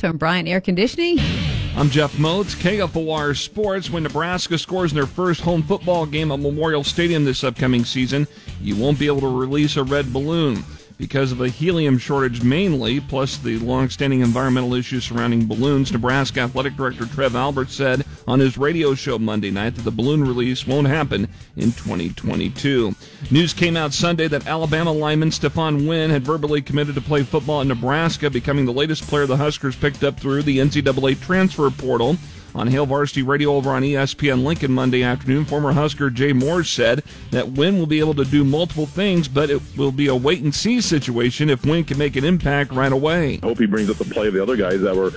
Tom Bryant Air Conditioning. I'm Jeff Moats, KFOR Sports. When Nebraska scores their first home football game at Memorial Stadium this upcoming season, you won't be able to release a red balloon because of a helium shortage mainly, plus the long-standing environmental issues surrounding balloons. Nebraska Athletic Director Trev Alberts said on his radio show Monday night that the balloon release won't happen in 2022. News came out Sunday that Alabama lineman Stephon Wynn had verbally committed to play football in Nebraska, becoming the latest player the Huskers picked up through the NCAA transfer portal. On Hail Varsity Radio over on ESPN Lincoln Monday afternoon, former Husker Jay Moore said that Wynn will be able to do multiple things, but it will be a wait and see situation if Wynn can make an impact right away. I Hope he brings up the play of the other guys that were,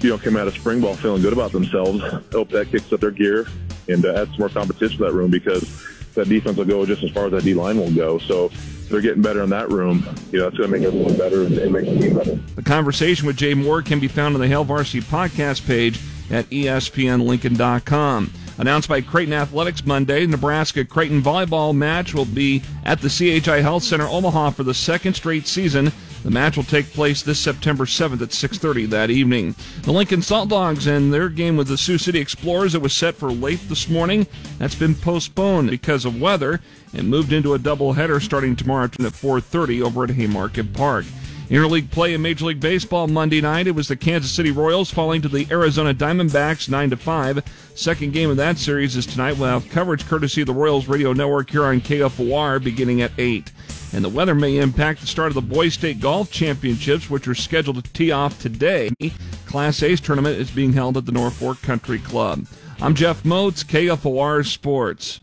you know, came out of spring ball feeling good about themselves. Hope that kicks up their gear and uh, adds some more competition to that room because that defense will go just as far as that D line will go. So they're getting better in that room. You know, it's going to make everyone better and, and make the team better. The conversation with Jay Moore can be found on the Hail Varsity podcast page at espnlincoln.com. Announced by Creighton Athletics Monday, Nebraska Creighton volleyball match will be at the CHI Health Center Omaha for the second straight season. The match will take place this September 7th at 6:30 that evening. The Lincoln Salt Dogs and their game with the Sioux City Explorers that was set for late this morning, that's been postponed because of weather and moved into a doubleheader starting tomorrow at 4:30 over at Haymarket Park. Interleague play in Major League Baseball Monday night. It was the Kansas City Royals falling to the Arizona Diamondbacks 9 to 5. Second game of that series is tonight. We'll have coverage courtesy of the Royals radio network here on KFOR beginning at 8. And the weather may impact the start of the Boys State Golf Championships, which are scheduled to tee off today. Class A's tournament is being held at the Norfolk Country Club. I'm Jeff Moats, KFOR Sports.